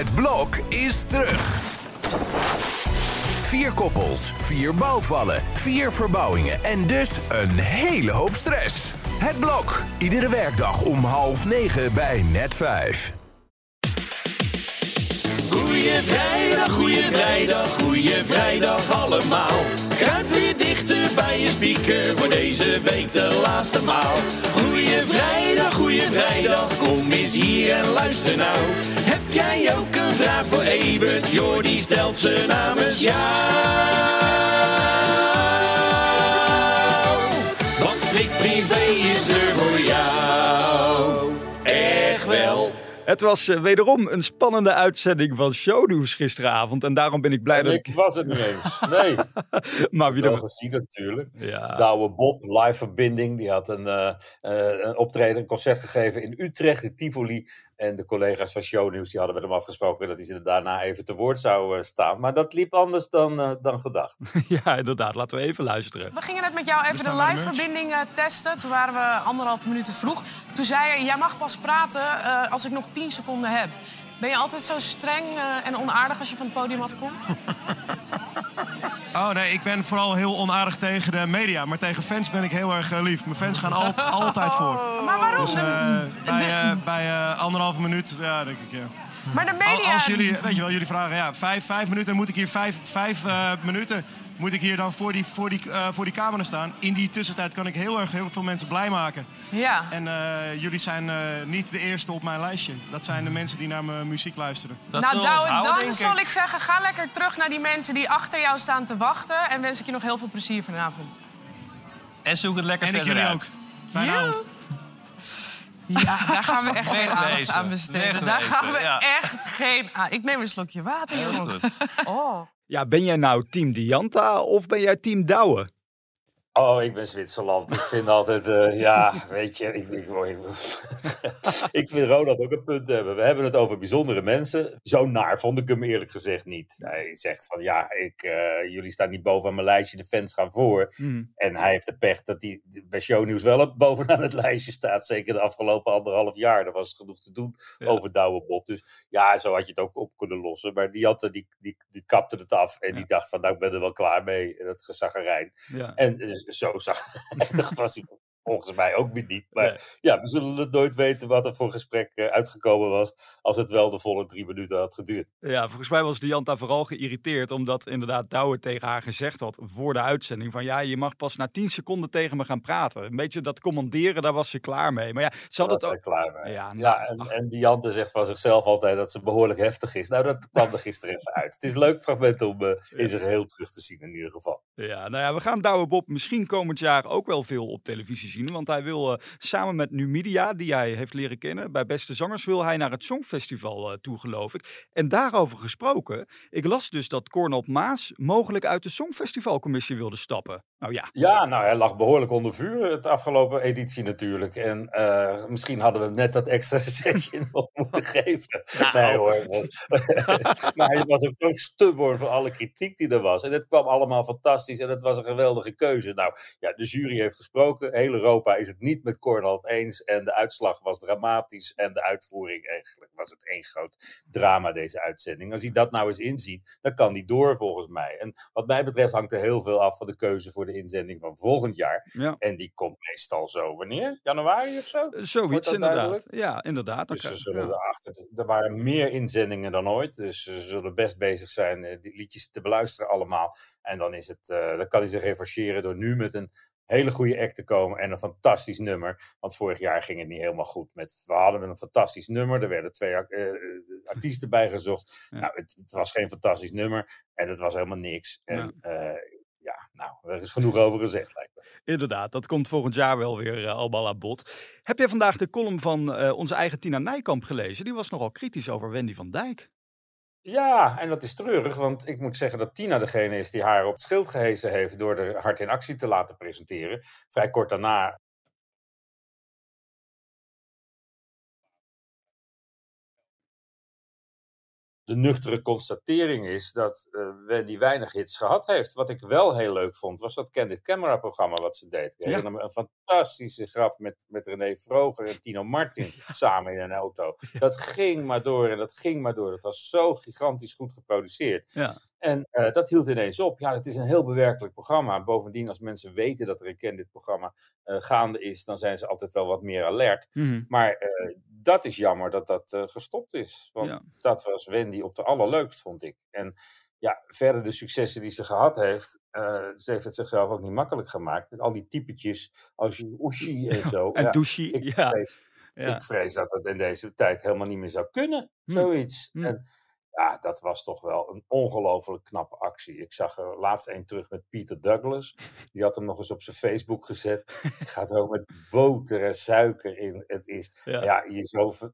Het blok is terug. Vier koppels, vier bouwvallen, vier verbouwingen en dus een hele hoop stress. Het blok, iedere werkdag om half negen bij net vijf. Goeie vrijdag, goeie vrijdag, goeie vrijdag allemaal. Bij je speaker voor deze week de laatste maal. Goeie vrijdag, goeie vrijdag, kom eens hier en luister nou. Heb jij ook een vraag voor Evert? Jordi stelt ze namens jou. Het was eh, wederom een spannende uitzending van Shownews gisteravond. En daarom ben ik blij dat Ik ik... was het niet eens. Nee. Maar wie Wel er... gezien natuurlijk. Ja. Douwe Bob, live verbinding. Die had een, eh, een optreden, een concert gegeven in Utrecht, in Tivoli. En de collega's van Shownieuws die hadden met hem afgesproken dat hij ze daarna even te woord zou eh, staan. Maar dat liep anders dan, eh, dan gedacht. ja, inderdaad. Laten we even luisteren. We gingen net met jou even de live-verbinding eh, testen. Toen waren we anderhalve minuten vroeg. Toen zei je, jij mag pas praten eh, als ik nog 10 seconden heb. Ben je altijd zo streng eh, en onaardig als je van het podium afkomt? Oh nee, ik ben vooral heel onaardig tegen de media. Maar tegen fans ben ik heel erg eh, lief. Mijn fans gaan al- altijd voor. Maar waarom? Dus eh, bij, eh, bij anderhalve minuut, ja, denk ik, ja. Maar de media... Als jullie, weet je wel, jullie vragen, ja, vijf, vijf minuten, dan moet ik hier vijf, vijf eh, minuten, moet ik hier dan voor die, voor, die, eh, voor die camera staan. In die tussentijd kan ik heel erg heel veel mensen blij maken. Ja. En eh, jullie zijn eh, niet de eerste op mijn lijstje. Dat zijn de mensen die naar mijn muziek luisteren. Dat nou, dan denk zal ik. zeggen, ga lekker terug naar die mensen die achter jou staan te wachten. En wens ik je nog heel veel plezier vanavond. En zoek het lekker En ik verder jullie ook. uit. Fijne avond. Ja, daar gaan we echt geen aandacht aan besteden. Daar gaan we ja. echt geen aan. Ik neem een slokje water, jongens. Oh. Ja, ben jij nou team Dianta of ben jij team Douwe? Oh, ik ben Zwitserland. Ik vind altijd, eh, ja, weet je, ik, ik, ik, ik vind Ronald ook een punt hebben. We hebben het over bijzondere mensen. Zo naar vond ik hem eerlijk gezegd niet. Hij zegt van, ja, ik, eh, jullie staan niet bovenaan mijn lijstje, de fans gaan voor. Hmm. En hij heeft de pech dat hij bij Shownieuws wel bovenaan het lijstje staat. Zeker de afgelopen anderhalf jaar. Er was genoeg te doen Ja. over Douwe Bob. Dus ja, zo had je het ook op kunnen lossen. Maar die, had, die, die, die kapte het af. En die dacht van, nou, ik ben er wel klaar mee. Dat gezaggerijn. Ja. En eh, zo zag volgens mij ook weer niet. Maar Nee. ja, we zullen het nooit weten wat er voor gesprek eh, uitgekomen was. Als het wel de volle drie minuten had geduurd. Ja, volgens mij was Dianta vooral geïrriteerd omdat inderdaad Douwe tegen haar gezegd had voor de uitzending van ja, je mag pas na 10 seconden tegen me gaan praten. Een beetje dat commanderen, daar was ze klaar mee. Maar ja, ze had het ook... klaar mee. Ja, Ja, nou, en, en zegt van zichzelf altijd dat ze behoorlijk heftig is. Nou, dat kwam er gisteren even uit. Het is een leuk fragment om eh, in zijn geheel terug te zien in ieder geval. Ja, nou ja, we gaan Douwe Bob misschien komend jaar ook wel veel op televisie zien. Want hij wil eh, samen met Numidia, die hij heeft leren kennen, bij Beste Zangers, wil hij naar het Songfestival eh, toe, geloof ik. En daarover gesproken, ik las dus dat Cornel Maas mogelijk uit de Songfestivalcommissie wilde stappen. Nou ja, Ja, nou, hij lag behoorlijk onder vuur het afgelopen editie natuurlijk. En eh, misschien hadden we hem net dat extra setje nog moeten geven. Nee hoor. maar hij was ook zo stubborn voor alle kritiek die er was. En het kwam allemaal fantastisch en het was een geweldige keuze. Nou, ja, de jury heeft gesproken. Heel Europa is het niet met Cornald eens. En de uitslag was dramatisch. En de uitvoering eigenlijk was het één groot drama, deze uitzending. Als hij dat nou eens inziet, dan kan hij door volgens mij. En wat mij betreft hangt er heel veel af van de keuze voor de inzending van volgend jaar. ja. En die komt meestal zo, wanneer? Januari of zo? Wordt zoiets inderdaad. duidelijk? Ja, inderdaad. Dus ze zullen ja. erachter. Er waren meer inzendingen dan ooit. Dus ze zullen best bezig zijn eh, die liedjes te beluisteren allemaal. En dan, is het, eh, dan kan hij zich revancheren door nu met een hele goede act te komen en een fantastisch nummer. Want vorig jaar ging het niet helemaal goed. Met, we hadden een fantastisch nummer. Er werden twee eh, eh, artiesten bij gezocht. Ja. Nou, het, het was geen fantastisch nummer. En het was helemaal niks. En ja, ja nou, er is genoeg over gezegd lijkt me. Inderdaad, dat komt volgend jaar wel weer eh, allemaal aan bod. Heb jij vandaag de column van eh, onze eigen Tina Nijkamp gelezen? Die was nogal kritisch over Wendy van Dijk. Ja, en dat is treurig, want ik moet zeggen dat Tina degene is die haar op het schild gehezen heeft door de hart in actie te laten presenteren. Vrij kort daarna de nuchtere constatering is dat uh, Wendy weinig hits gehad heeft. Wat ik wel heel leuk vond, was dat Candid Camera programma wat ze deed. Een fantastische grap met, met René Vroger en Tino Martin samen in een auto. Dat ging maar door en dat ging maar door. Dat was zo gigantisch goed geproduceerd. Ja. En uh, dat hield ineens op. Ja, het is een heel bewerkelijk programma. Bovendien, als mensen weten dat er een Candid-programma uh, gaande is, dan zijn ze altijd wel wat meer alert. Mm -hmm. Maar uh, dat is jammer dat dat gestopt is. Want Ja. dat was Wendy op de allerleukst, vond ik. En ja, verder de successen die ze gehad heeft, ze heeft het zichzelf ook niet makkelijk gemaakt. Al die typetjes als je Oeshi en zo. En ja, douchie, ik, ja. vrees, Ja. ik vrees dat het in deze tijd helemaal niet meer zou kunnen. Hm. Zoiets. Hm. En ja, dat was toch wel een ongelooflijk knappe actie. Ik zag er laatst een terug met Peter Douglas. Die had hem nog eens op zijn Facebook gezet. Het gaat er ook met boter en suiker in. Het is, Ja. ja, je zo uh,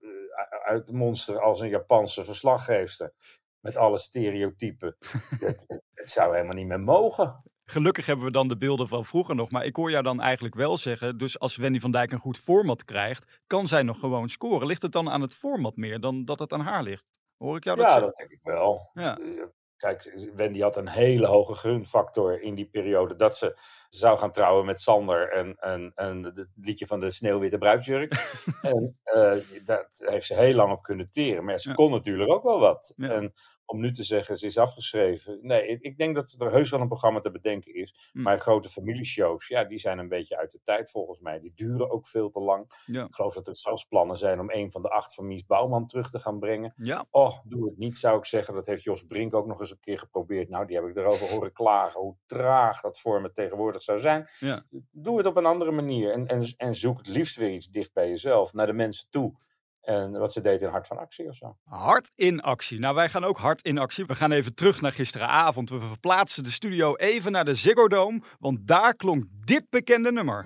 uit monster als een Japanse verslaggeefster. Met alle stereotypen. het, het, het zou helemaal niet meer mogen. Gelukkig hebben we dan de beelden van vroeger nog. Maar ik hoor jou dan eigenlijk wel zeggen. Dus als Wendy van Dijk een goed format krijgt. kan zij nog gewoon scoren. Ligt het dan aan het format meer dan dat het aan haar ligt? Hoor ik jou dat Ja, zeggen? dat denk ik wel. Ja. Uh, Kijk, Wendy had een hele hoge gunfactor in die periode dat ze zou gaan trouwen met Sander en, en, en het liedje van de sneeuwwitte bruidsjurk. en uh, daar heeft ze heel lang op kunnen teren. Maar ze Ja. kon natuurlijk ook wel wat. Ja. En om nu te zeggen, ze is afgeschreven. Nee, ik, denk dat er heus wel een programma te bedenken is. Hm. Maar grote familieshows, ja, die zijn een beetje uit de tijd volgens mij. Die duren ook veel te lang. Ja. Ik geloof dat er zelfs plannen zijn om een van de acht van Mies Bouwman terug te gaan brengen. Ja. Oh, doe het niet, zou ik zeggen. Dat heeft Jos Brink ook nog eens een keer geprobeerd. Nou, die heb ik erover horen klagen. Hoe traag dat format tegenwoordig zou zijn. Ja. Doe het op een andere manier. En, en, en zoek het liefst weer iets dicht bij jezelf. Naar de mensen toe. En wat ze deed in Hart van Actie of zo. Hard in actie. Nou, wij gaan ook hard in actie. We gaan even terug naar gisteravond. We verplaatsen de studio even naar de Ziggo Dome. Want daar klonk dit bekende nummer.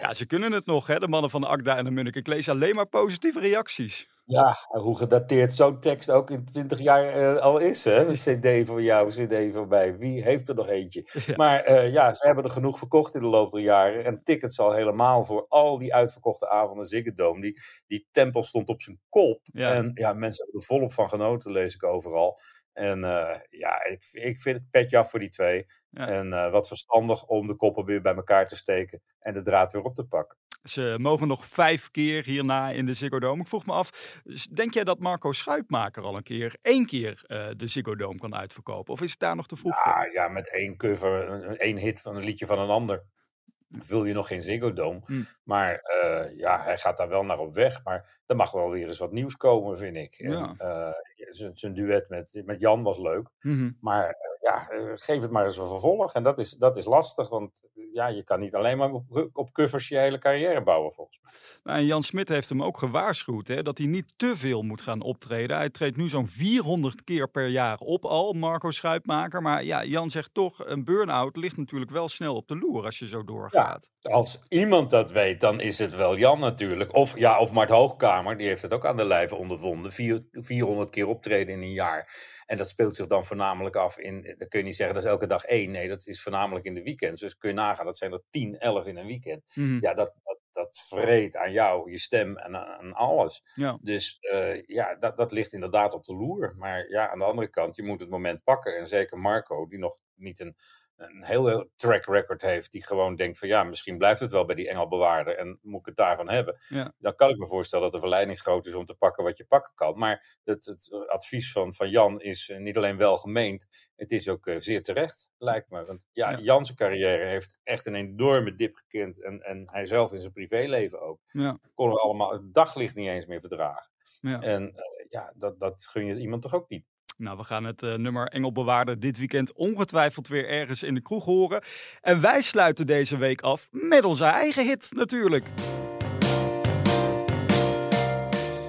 Ja, ze kunnen het nog, hè, de mannen van de Akda en de Munnik. Ik lees alleen maar positieve reacties. Ja, hoe gedateerd zo'n tekst ook in 20 jaar uh, al is. Hè? Een CD voor jou, een CD voor mij. Wie heeft er nog eentje? Ja. Maar uh, ja, ze hebben er genoeg verkocht in de loop der jaren. En tickets al helemaal voor al die uitverkochte avonden Ziggo Dome. Die, die tempel stond op zijn kop. Ja. En ja, mensen hebben er volop van genoten, lees ik overal. En uh, ja, ik, ik vind het petje af voor die twee. Ja. En wat verstandig om de koppen weer bij elkaar te steken en de draad weer op te pakken. Ze mogen nog vijf keer hierna in de Ziggo Dome. Ik vroeg me af, denk jij dat Marco Schuitmaker al een keer, één keer uh, de Ziggo Dome kan uitverkopen? Of is het daar nog te vroeg ja, voor? Ja, met één cover, een, één hit van een liedje van een ander. Vul je nog geen Ziggo Dome. Hm. Maar uh, ja, hij gaat daar wel naar op weg. Maar er mag wel weer eens wat nieuws komen, vind ik. Ja. Uh, zijn duet met, met Jan was leuk. Mm -hmm. Maar uh, ja, geef het maar eens een vervolg. En dat is, dat is lastig, want ja, je kan niet alleen maar op, op covers je hele carrière bouwen, volgens mij. Nou, en Jan Smit heeft hem ook gewaarschuwd hè, dat hij niet te veel moet gaan optreden. Hij treedt nu zo'n 400 keer per jaar op al, Marco Schuitmaker. Maar ja, Jan zegt toch, een burn-out ligt natuurlijk wel snel op de loer als je zo doorgaat. Ja, als iemand dat weet, dan is het wel Jan natuurlijk. Of, ja, of Mart Hoogkamer, die heeft het ook aan de lijve ondervonden. Vier, 400 keer optreden in een jaar. En dat speelt zich dan voornamelijk af in, dan kun je niet zeggen dat is elke dag één. Nee, dat is voornamelijk in de weekends. Dus kun je nagaan, dat zijn er 10, 11 in een weekend. Mm -hmm. Ja, dat, dat, dat vreet aan jou, je stem en aan alles. Ja. Dus uh, ja, dat, dat ligt inderdaad op de loer. Maar ja, aan de andere kant, je moet het moment pakken. En zeker Marco, die nog niet een, een heel, heel track record heeft, die gewoon denkt van ja, misschien blijft het wel bij die engelbewaarder en moet ik het daarvan hebben. Ja. Dan kan ik me voorstellen dat de verleiding groot is om te pakken wat je pakken kan. Maar het, het advies van, van Jan is uh, niet alleen wel gemeend, het is ook uh, zeer terecht, lijkt me. Want ja, Ja. Jan's carrière heeft echt een enorme dip gekend en, en hij zelf in zijn privéleven ook. Ja. Kon er allemaal het daglicht niet eens meer verdragen. Ja. En uh, ja, dat, dat gun je iemand toch ook niet. Nou, we gaan het uh, nummer Engelbewaarder dit weekend ongetwijfeld weer ergens in de kroeg horen. En wij sluiten deze week af met onze eigen hit natuurlijk.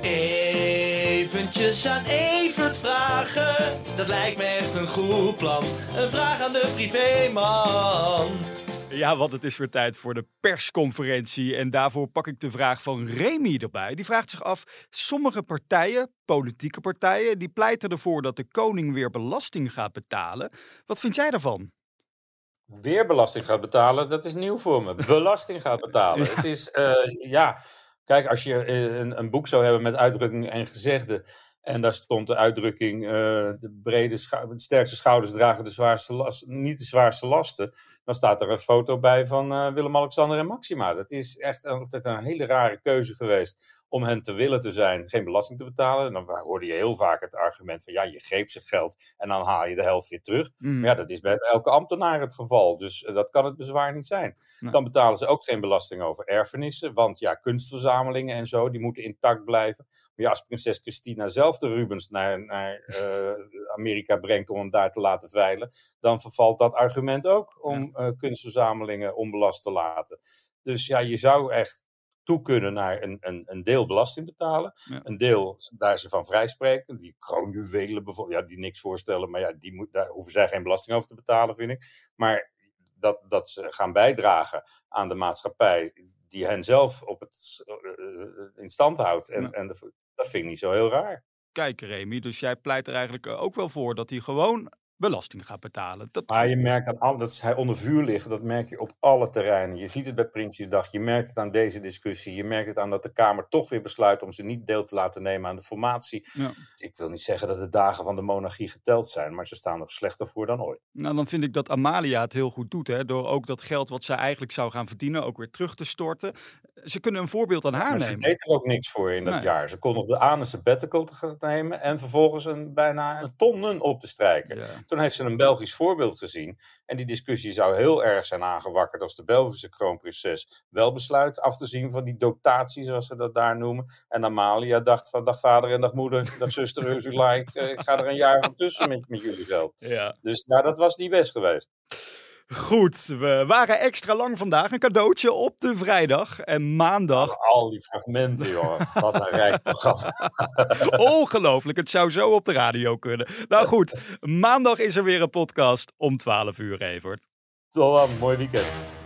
Eventjes aan Evert vragen, dat lijkt me echt een goed plan. Een vraag aan de privéman. Ja, want het is weer tijd voor de persconferentie. En daarvoor pak ik de vraag van Remy erbij. Die vraagt zich af: sommige partijen, politieke partijen, die pleiten ervoor dat de koning weer belasting gaat betalen. Wat vind jij daarvan? Weer belasting gaat betalen, dat is nieuw voor me. Belasting gaat betalen. Het is, uh, ja, kijk, als je een, een boek zou hebben met uitdrukkingen en gezegden en daar stond de uitdrukking: uh, de brede de sterkste schouders dragen de zwaarste last, niet de zwaarste lasten. Dan staat er een foto bij van uh, Willem-Alexander en Maxima. Dat is echt altijd een hele rare keuze geweest om hen te willen te zijn, geen belasting te betalen. En dan hoorde je heel vaak het argument van ja, je geeft ze geld en dan haal je de helft weer terug. Mm. Maar ja, dat is bij elke ambtenaar het geval. Dus uh, dat kan het bezwaar niet zijn. Nee. Dan betalen ze ook geen belasting over erfenissen. Want ja, kunstverzamelingen en zo, die moeten intact blijven. Maar ja, als prinses Christina zelf de Rubens naar, naar uh, Amerika brengt om hem daar te laten veilen, dan vervalt dat argument ook om uh, kunstverzamelingen onbelast te laten. Dus ja, je zou echt toe kunnen naar een, een, een deel belasting betalen. Een deel daar ze van vrijspreken. Die kroonjuwelen bijvoorbeeld, ja, die niks voorstellen, maar ja, die moet, daar hoeven zij geen belasting over te betalen, vind ik. Maar dat, dat ze gaan bijdragen aan de maatschappij die hen zelf op het, uh, in stand houdt. En, ja. en dat vind ik niet zo heel raar. Kijk, Remy, dus jij pleit er eigenlijk ook wel voor dat hij gewoon belasting gaat betalen. Dat... Maar je merkt aan al, dat hij onder vuur ligt, dat merk je op alle terreinen. Je ziet het bij Prinsjesdag, je merkt het aan deze discussie, je merkt het aan dat de Kamer toch weer besluit om ze niet deel te laten nemen aan de formatie. Ja. Ik wil niet zeggen dat de dagen van de monarchie geteld zijn, maar ze staan nog slechter voor dan ooit. Nou, dan vind ik dat Amalia het heel goed doet, hè, door ook dat geld wat zij eigenlijk zou gaan verdienen ook weer terug te storten. Ze kunnen een voorbeeld aan haar maar nemen. Ze deed er ook niks voor in dat nee. jaar. Ze kon nog de aan een sabbatical te nemen en vervolgens een, bijna een tonnen op te strijken. Ja. Toen heeft ze een Belgisch voorbeeld gezien. En die discussie zou heel erg zijn aangewakkerd als de Belgische kroonprinses wel besluit af te zien van die dotatie, zoals ze dat daar noemen. En Amalia dacht van dag vader en dag moeder, dag zuster Ursula, ik, ik ga er een jaar van tussen met, met jullie geld. Ja. Dus ja, dat was niet best geweest. Goed, we waren extra lang vandaag. Een cadeautje op de vrijdag en maandag. Al die fragmenten, jongen. Wat een rijk programma. Ongelooflijk, het zou zo op de radio kunnen. Nou goed, maandag is er weer een podcast om 12 uur, Evert. Tot dan, mooi weekend.